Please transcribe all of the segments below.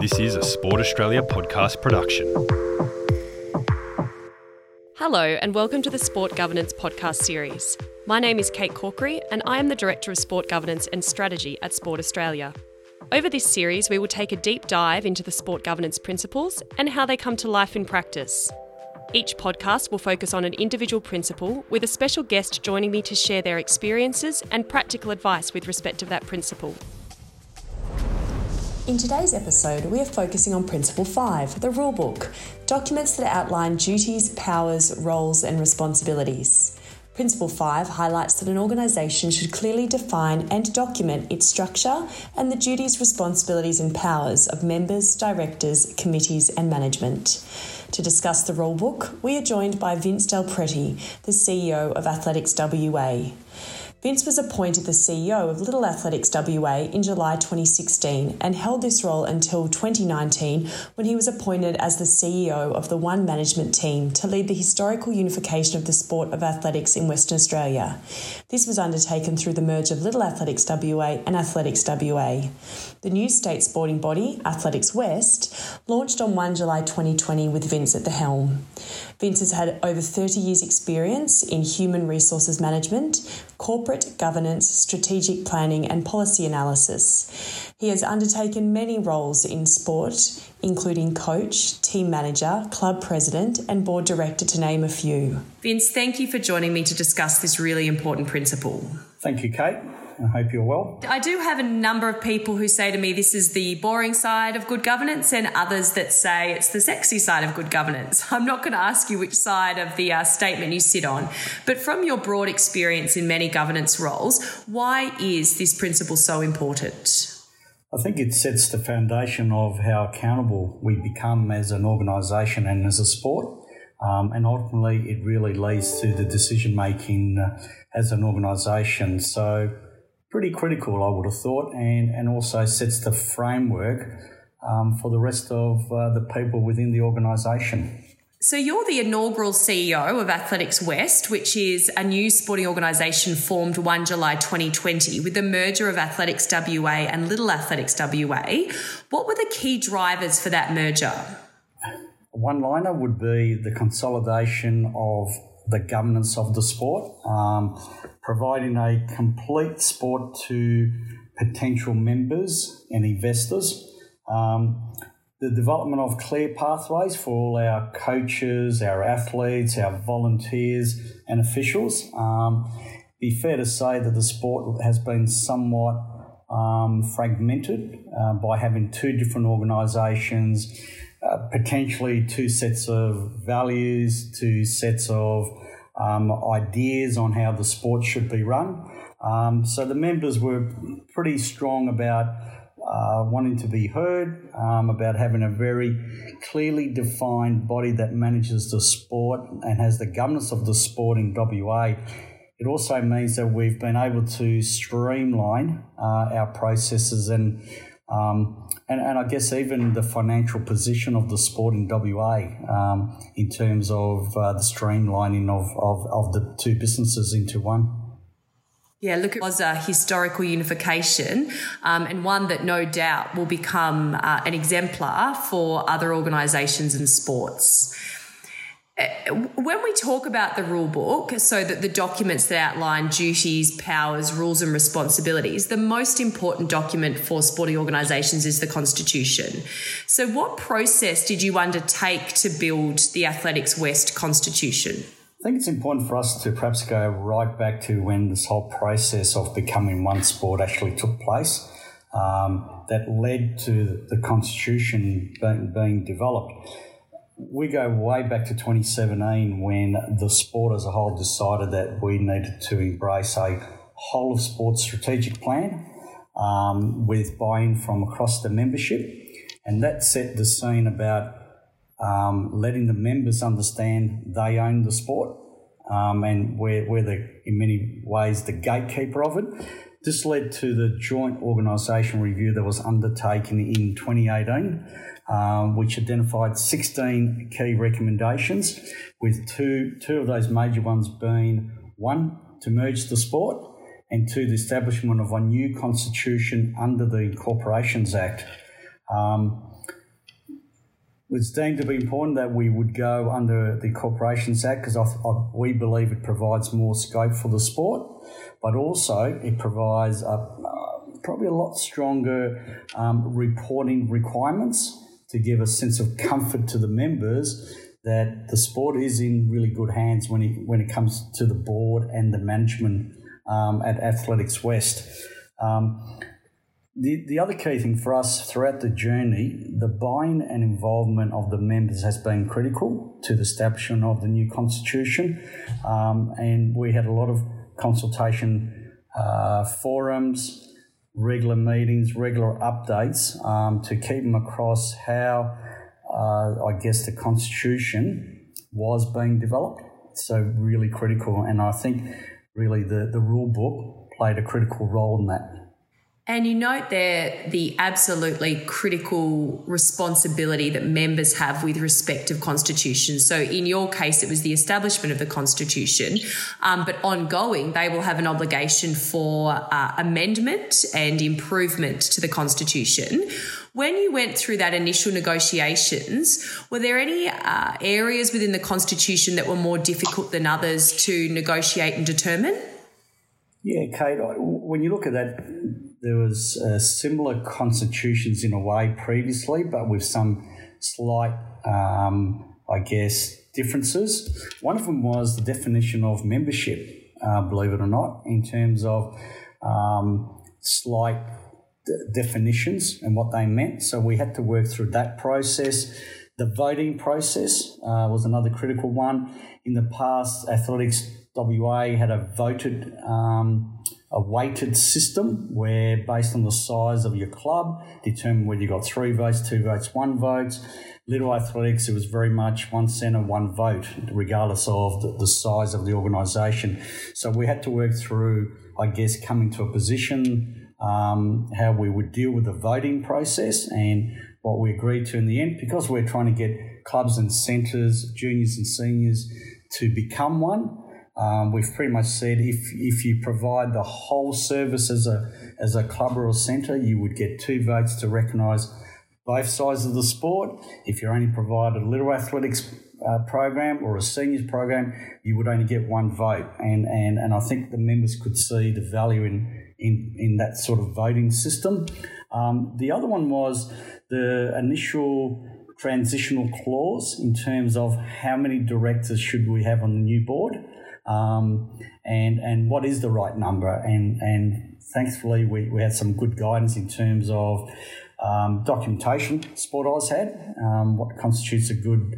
This is a Sport Australia podcast production. Hello, and welcome to the Sport Governance podcast series. My name is Kate Corkery, and I am the Director of Sport Governance and Strategy at Sport Australia. Over this series, we will take a deep dive into the sport governance principles and how they come to life in practice. Each podcast will focus on an individual principle, with a special guest joining me to share their experiences and practical advice with respect to that principle. In today's episode, we are focusing on Principle 5, the Rulebook, documents that outline duties, powers, roles, and responsibilities. Principle 5 highlights that an organisation should clearly define and document its structure and the duties, responsibilities, and powers of members, directors, committees, and management. To discuss the rulebook, we are joined by Vince Del Prete, the CEO of Athletics WA. Vince was appointed the CEO of Little Athletics WA in July 2016 and held this role until 2019 when he was appointed as the CEO of the One Management Team to lead the historical unification of the sport of athletics in Western Australia. This was undertaken through the merge of Little Athletics WA and Athletics WA. The new state sporting body, Athletics West, launched on 1 July 2020 with Vince at the helm. Vince has had over 30 years' experience in human resources management, corporate governance, strategic planning, and policy analysis. He has undertaken many roles in sport, including coach, team manager, club president, and board director, to name a few. Vince, thank you for joining me to discuss this really important principle. Thank you, Kate. I hope you're well. I do have a number of people who say to me this is the boring side of good governance, and others that say it's the sexy side of good governance. I'm not going to ask you which side of the uh, statement you sit on, but from your broad experience in many governance roles, why is this principle so important? I think it sets the foundation of how accountable we become as an organisation and as a sport. Um, and ultimately, it really leads to the decision making uh, as an organisation. So, pretty critical, I would have thought, and, and also sets the framework um, for the rest of uh, the people within the organisation. So, you're the inaugural CEO of Athletics West, which is a new sporting organisation formed 1 July 2020 with the merger of Athletics WA and Little Athletics WA. What were the key drivers for that merger? One liner would be the consolidation of the governance of the sport. Um, providing a complete sport to potential members and investors. Um, the development of clear pathways for all our coaches, our athletes, our volunteers, and officials. Um, be fair to say that the sport has been somewhat um, fragmented uh, by having two different organisations, uh, potentially two sets of values, two sets of um, ideas on how the sport should be run. Um, so the members were pretty strong about uh, wanting to be heard, um, about having a very clearly defined body that manages the sport and has the governance of the sport in WA. It also means that we've been able to streamline uh, our processes and um, and, and I guess even the financial position of the sport in WA um, in terms of uh, the streamlining of, of, of the two businesses into one. Yeah, look, it was a historical unification um, and one that no doubt will become uh, an exemplar for other organisations and sports. When we talk about the rule book, so that the documents that outline duties, powers, rules, and responsibilities, the most important document for sporting organisations is the Constitution. So, what process did you undertake to build the Athletics West Constitution? I think it's important for us to perhaps go right back to when this whole process of becoming one sport actually took place. Um, that led to the Constitution being developed we go way back to 2017 when the sport as a whole decided that we needed to embrace a whole of sport strategic plan um, with buy in from across the membership. And that set the scene about um, letting the members understand they own the sport um, and we're, we're the, in many ways the gatekeeper of it. This led to the joint organisation review that was undertaken in 2018 um, which identified 16 key recommendations, with two, two of those major ones being one, to merge the sport, and two, the establishment of a new constitution under the Corporations Act. Um, was deemed to be important that we would go under the Corporations Act because we believe it provides more scope for the sport, but also it provides a, uh, probably a lot stronger um, reporting requirements to give a sense of comfort to the members that the sport is in really good hands when it, when it comes to the board and the management um, at Athletics West. Um, the, the other key thing for us throughout the journey, the buy-in and involvement of the members has been critical to the establishment of the new constitution, um, and we had a lot of consultation uh, forums, regular meetings, regular updates um, to keep them across how uh, I guess the constitution was being developed. So really critical, and I think really the the rule book played a critical role in that. And you note there the absolutely critical responsibility that members have with respect of constitution. So in your case, it was the establishment of the constitution, um, but ongoing, they will have an obligation for uh, amendment and improvement to the constitution. When you went through that initial negotiations, were there any uh, areas within the constitution that were more difficult than others to negotiate and determine? Yeah, Kate, when you look at that, there was uh, similar constitutions in a way previously, but with some slight, um, I guess, differences. One of them was the definition of membership, uh, believe it or not, in terms of um, slight d- definitions and what they meant. So we had to work through that process. The voting process uh, was another critical one. In the past, athletics WA had a voted um, a weighted system where, based on the size of your club, determine whether you got three votes, two votes, one vote. Little athletics, it was very much one centre, one vote, regardless of the, size of the organisation. So we had to work through, I guess, coming to a position um, how we would deal with the voting process and what we agreed to in the end, because we're trying to get clubs and centres, juniors and seniors, to become one um, we've pretty much said if if you provide the whole service as a as a club or a centre, you would get two votes to recognise both sides of the sport. If you only provide a little athletics uh, program or a seniors program, you would only get one vote. And and and I think the members could see the value in in in that sort of voting system. Um, the other one was the initial transitional clause in terms of how many directors should we have on the new board um, and and what is the right number. And and thankfully, we, we had some good guidance in terms of um, documentation Sport AUS had, um, what constitutes a good,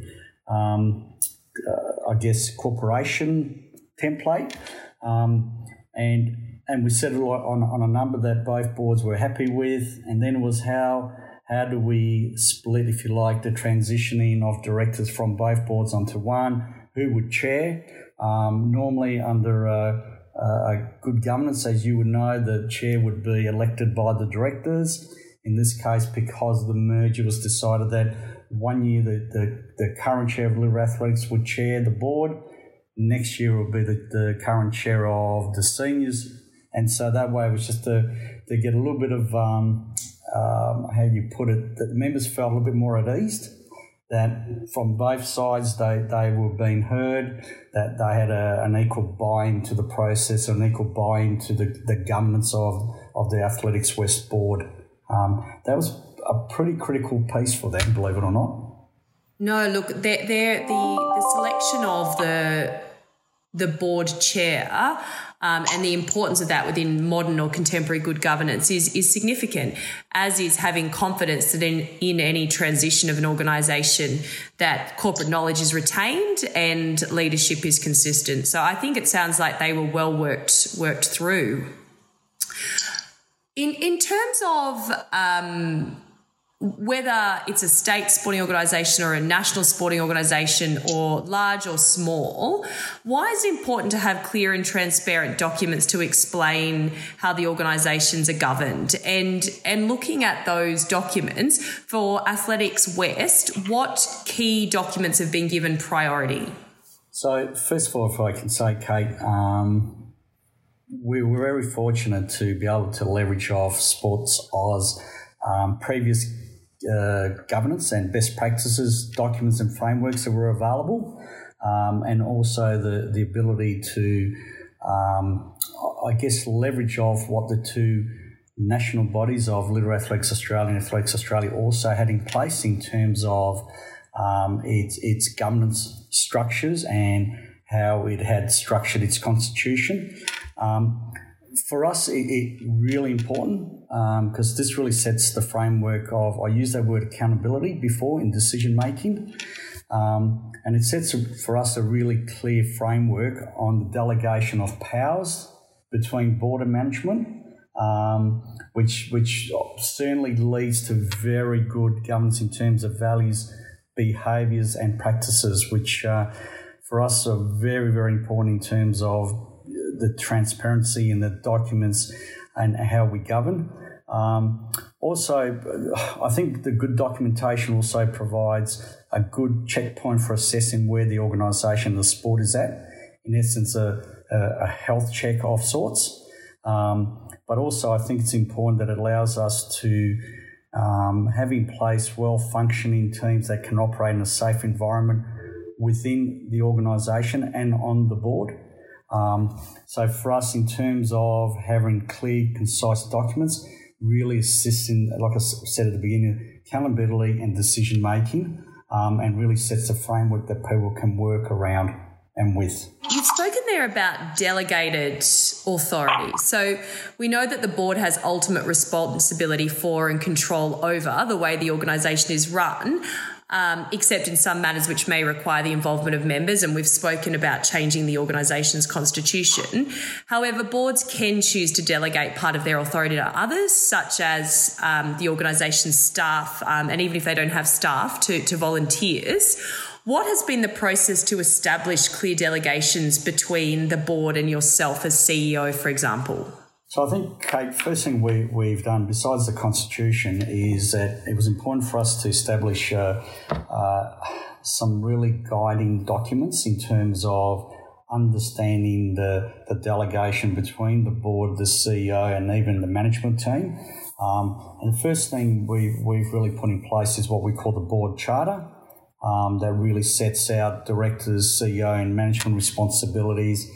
um, uh, I guess, corporation template. Um, and and we settled on, on a number that both boards were happy with. And then was how how do we split, if you like, the transitioning of directors from both boards onto one? Who would chair? Um, normally, under a, a, good governance, as you would know, the chair would be elected by the directors. In this case, because the merger was decided that one year the, the, the current chair of Little Athletics would chair the board, next year will be the, the current chair of the seniors. And so that way it was just to, to get a little bit of, um, um, how you put it, that members felt a little bit more at ease that from both sides they, they were being heard, that they had a, an equal buy-in to the process, an equal buy-in to the, the governance of, of the Athletics West board. Um, that was a pretty critical piece for them, believe it or not. No, look, they're, they're the, the selection of the the board chair um, and the importance of that within modern or contemporary good governance is, is significant, as is having confidence that in, in any transition of an organisation that corporate knowledge is retained and leadership is consistent. So I think it sounds like they were well worked worked through. In in terms of um, whether it's a state sporting organisation or a national sporting organisation or large or small, why is it important to have clear and transparent documents to explain how the organisations are governed? And and looking at those documents for Athletics West, what key documents have been given priority? So first of all, if I can say, Kate, um, we were very fortunate to be able to leverage off Sports AUS um, previous uh, governance and best practices documents and frameworks that were available, um, and also the, the ability to, um, I guess, leverage off what the two national bodies of Little Athletics Australia and Athletics Australia also had in place in terms of um, its, its governance structures and how it had structured its constitution. Um, for us, it, it really important because um, this really sets the framework of. I used that word accountability before in decision making, um, and it sets for us a really clear framework on the delegation of powers between board and management, um, which which certainly leads to very good governance in terms of values, behaviours, and practices, which uh, for us are very very important in terms of the transparency in the documents and how we govern. Um, also, I think the good documentation also provides a good checkpoint for assessing where the organisation, the sport is at. In essence, a, a health check of sorts. Um, but also, I think it's important that it allows us to um, have in place well functioning teams that can operate in a safe environment within the organisation and on the board. Um, so for us, in terms of having clear, concise documents, really assists in, like I said at the beginning, accountability and decision making, um, and really sets a framework that people can work around and with. You've spoken there about delegated authority. So we know that the board has ultimate responsibility for and control over the way the organisation is run um, except in some matters which may require the involvement of members. And we've spoken about changing the organisation's constitution. However, boards can choose to delegate part of their authority to others, such as um, the organisation's staff, um, and even if they don't have staff, to, to volunteers. What has been the process to establish clear delegations between the board and yourself as CEO, for example? So I think, Kate, first thing we, we've done, besides the Constitution, is that it was important for us to establish uh, uh, some really guiding documents in terms of understanding the, the delegation between the board, the CEO, and even the management team. Um, and the first thing we, we've really put in place is what we call the board charter. Um, that really sets out directors, CEO, and management responsibilities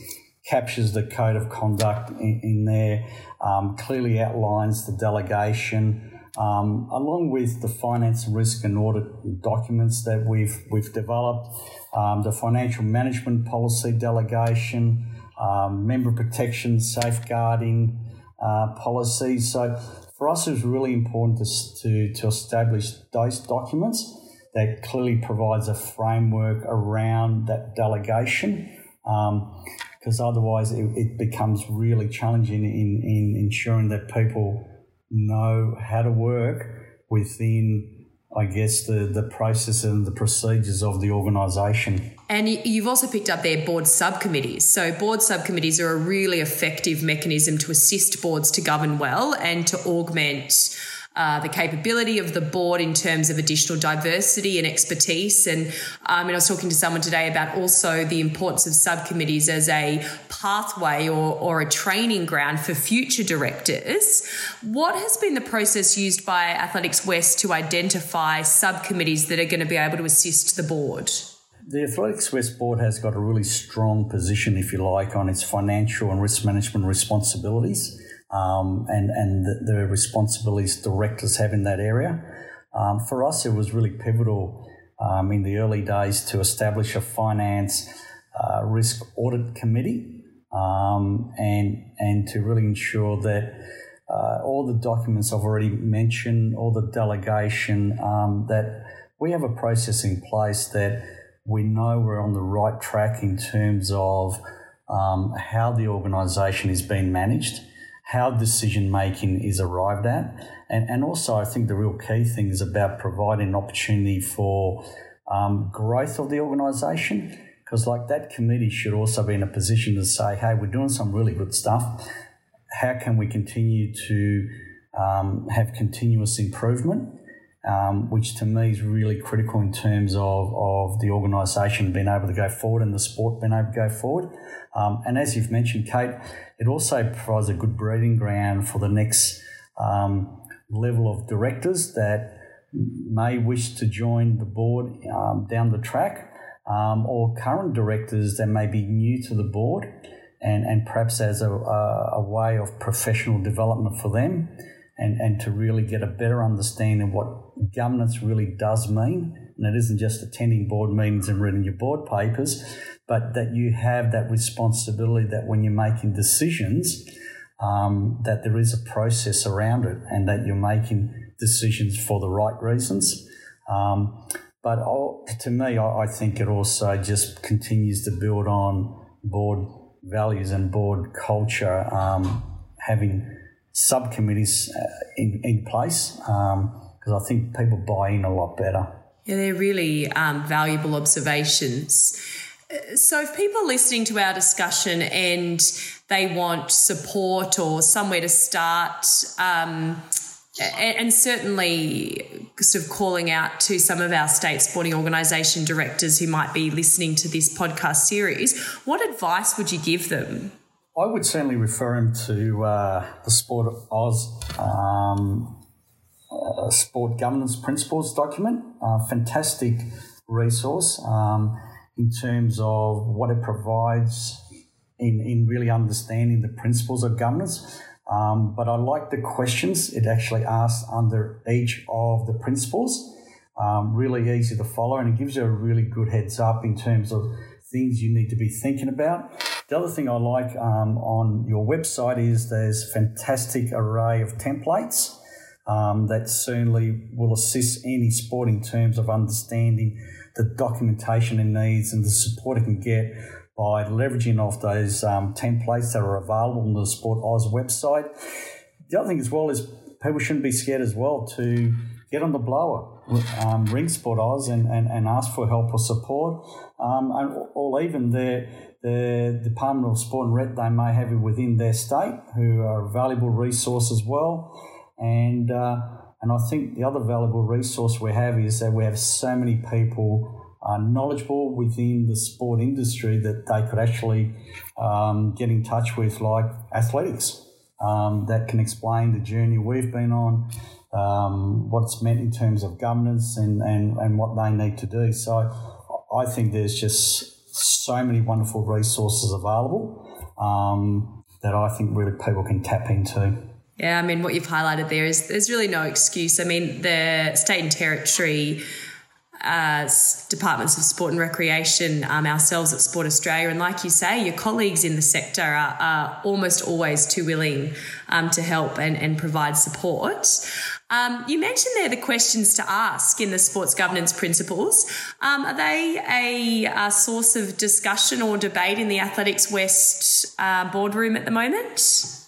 captures the code of conduct in, in there, um, clearly outlines the delegation, um, along with the finance risk and audit documents that we've we've developed, um, the financial management policy delegation, um, member protection, safeguarding uh, policies. So for us, it was really important to, to, to establish those documents that clearly provides a framework around that delegation. Um, because otherwise it, it, becomes really challenging in, in ensuring that people know how to work within I guess the the process and the procedures of the organisation. And you've also picked up their board subcommittees. So board subcommittees are a really effective mechanism to assist boards to govern well and to augment uh, the capability of the board in terms of additional diversity and expertise. And um, I was talking to someone today about also the importance of subcommittees as a pathway or, or a training ground for future directors. What has been the process used by Athletics West to identify subcommittees that are going to be able to assist the board? The Athletics West Board has got a really strong position, if you like, on its financial and risk management responsibilities um, and, and the, the, responsibilities directors have in that area. Um, for us, it was really pivotal um, in the early days to establish a finance uh, risk audit committee um, and, and to really ensure that uh, all the documents I've already mentioned, all the delegation, um, that we have a process in place that we know we're on the right track in terms of um, how the organisation is being managed how decision making is arrived at. And, and also, I think the real key thing is about providing an opportunity for um, growth of the organisation. Because, like, that committee should also be in a position to say, hey, we're doing some really good stuff. How can we continue to um, have continuous improvement? Um, which to me is really critical in terms of, of the organisation being able to go forward and the sport being able to go forward. Um, and as you've mentioned, Kate, it also provides a good breeding ground for the next um, level of directors that may wish to join the board um, down the track, um, or current directors that may be new to the board, and, and perhaps as a, a, way of professional development for them, and, and to really get a better understanding of what governance really does mean. And it isn't just attending board meetings and reading your board papers, but that you have that responsibility that when you're making decisions, um, that there is a process around it and that you're making decisions for the right reasons. Um, but to me, I, think it also just continues to build on board values and board culture, um, having subcommittees uh, in, in place, because I think people buy in a lot better. Yeah, they're really um, valuable observations. So, if people are listening to our discussion and they want support or somewhere to start, um, and, certainly sort of calling out to some of our state sporting organisation directors who might be listening to this podcast series, what advice would you give them? I would certainly refer them to uh, the Sport AUS um, Sport Governance Principles document. Uh, fantastic resource um, in terms of what it provides in, in really understanding the principles of governance. Um, but I like the questions it actually asks under each of the principles. Um, really easy to follow, and it gives you a really good heads up in terms of things you need to be thinking about. The other thing I like um, on your website is there's fantastic array of templates um, that certainly will assist any sport in terms of understanding the documentation it needs and the support it can get by leveraging off those um, templates that are available on the Sport AUS website. The other thing as well is people shouldn't be scared as well to get on the blower, um, ring Sport AUS and, and, and ask for help or support, um, and, or even the, the Department of Sport and Rec they may have it within their state, who are a valuable resource as well. And uh, and I think the other valuable resource we have is that we have so many people uh, knowledgeable within the sport industry that they could actually um, get in touch with, like athletics, um, that can explain the journey we've been on, um, what it's meant in terms of governance and, and, and what they need to do. So I think there's just so many wonderful resources available um, that I think really people can tap into. Yeah, I mean, what you've highlighted there is there's really no excuse. I mean, the state and territory uh, departments of sport and recreation, um, ourselves at Sport Australia. And like you say, your colleagues in the sector are, are almost always too willing um, to help and, and provide support. Um, you mentioned there the questions to ask in the sports governance principles. Um, are they a, a, source of discussion or debate in the Athletics West uh, boardroom at the moment?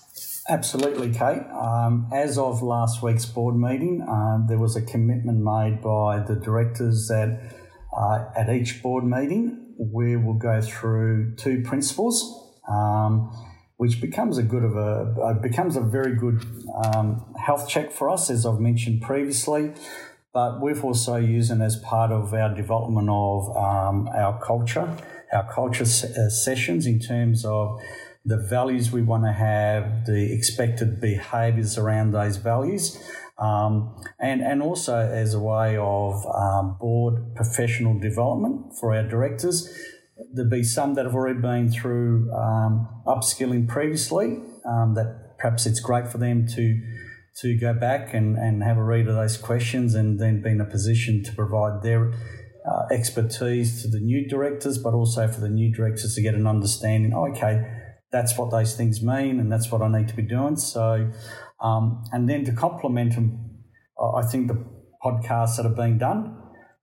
Absolutely, Kate. Um, as of last week's board meeting, uh, there was a commitment made by the directors that uh, at each board meeting we will go through two principles, um, which becomes a good of a uh, becomes a very good um, health check for us, as I've mentioned previously. But we've also used it as part of our development of um, our culture, our culture se- uh, sessions in terms of the values we want to have, the expected behaviours around those values, um, and, and also as a way of um, board professional development for our directors. There'll be some that have already been through um, upskilling previously, um, that perhaps it's great for them to to go back and, and have a read of those questions and then be in a position to provide their uh, expertise to the new directors, but also for the new directors to get an understanding. Oh, okay, that's what those things mean, and that's what I need to be doing. So, um, and then to complement them, I think the podcasts that are being done,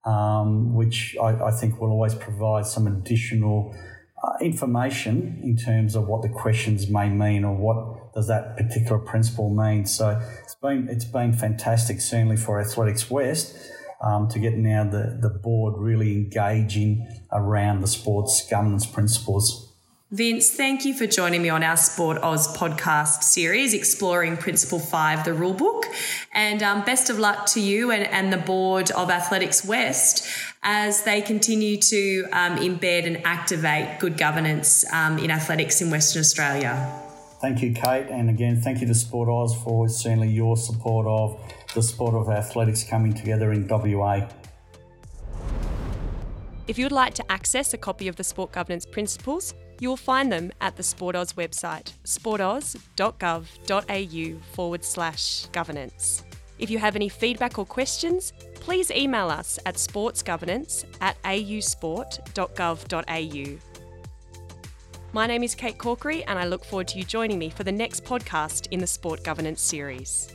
um, which I, I, think will always provide some additional uh, information in terms of what the questions may mean or what does that particular principle mean. So it's been it's been fantastic, certainly for Athletics West. Um, to get now the, the board really engaging around the sports governance principles. Vince, thank you for joining me on our Sport AUS podcast series, exploring Principle 5, the rulebook. And um, best of luck to you and, and the board of Athletics West as they continue to um, embed and activate good governance um, in athletics in Western Australia. Thank you, Kate. And again, thank you to Sport AUS for certainly your support of the sport of athletics coming together in WA. If you would like to access a copy of the Sport Governance Principles, you will find them at the SportAus website, sportaus.gov.au forward slash governance. If you have any feedback or questions, please email us at sportsgovernance at ausport.gov.au. My name is Kate Corkery, and I look forward to you joining me for the next podcast in the Sport Governance series.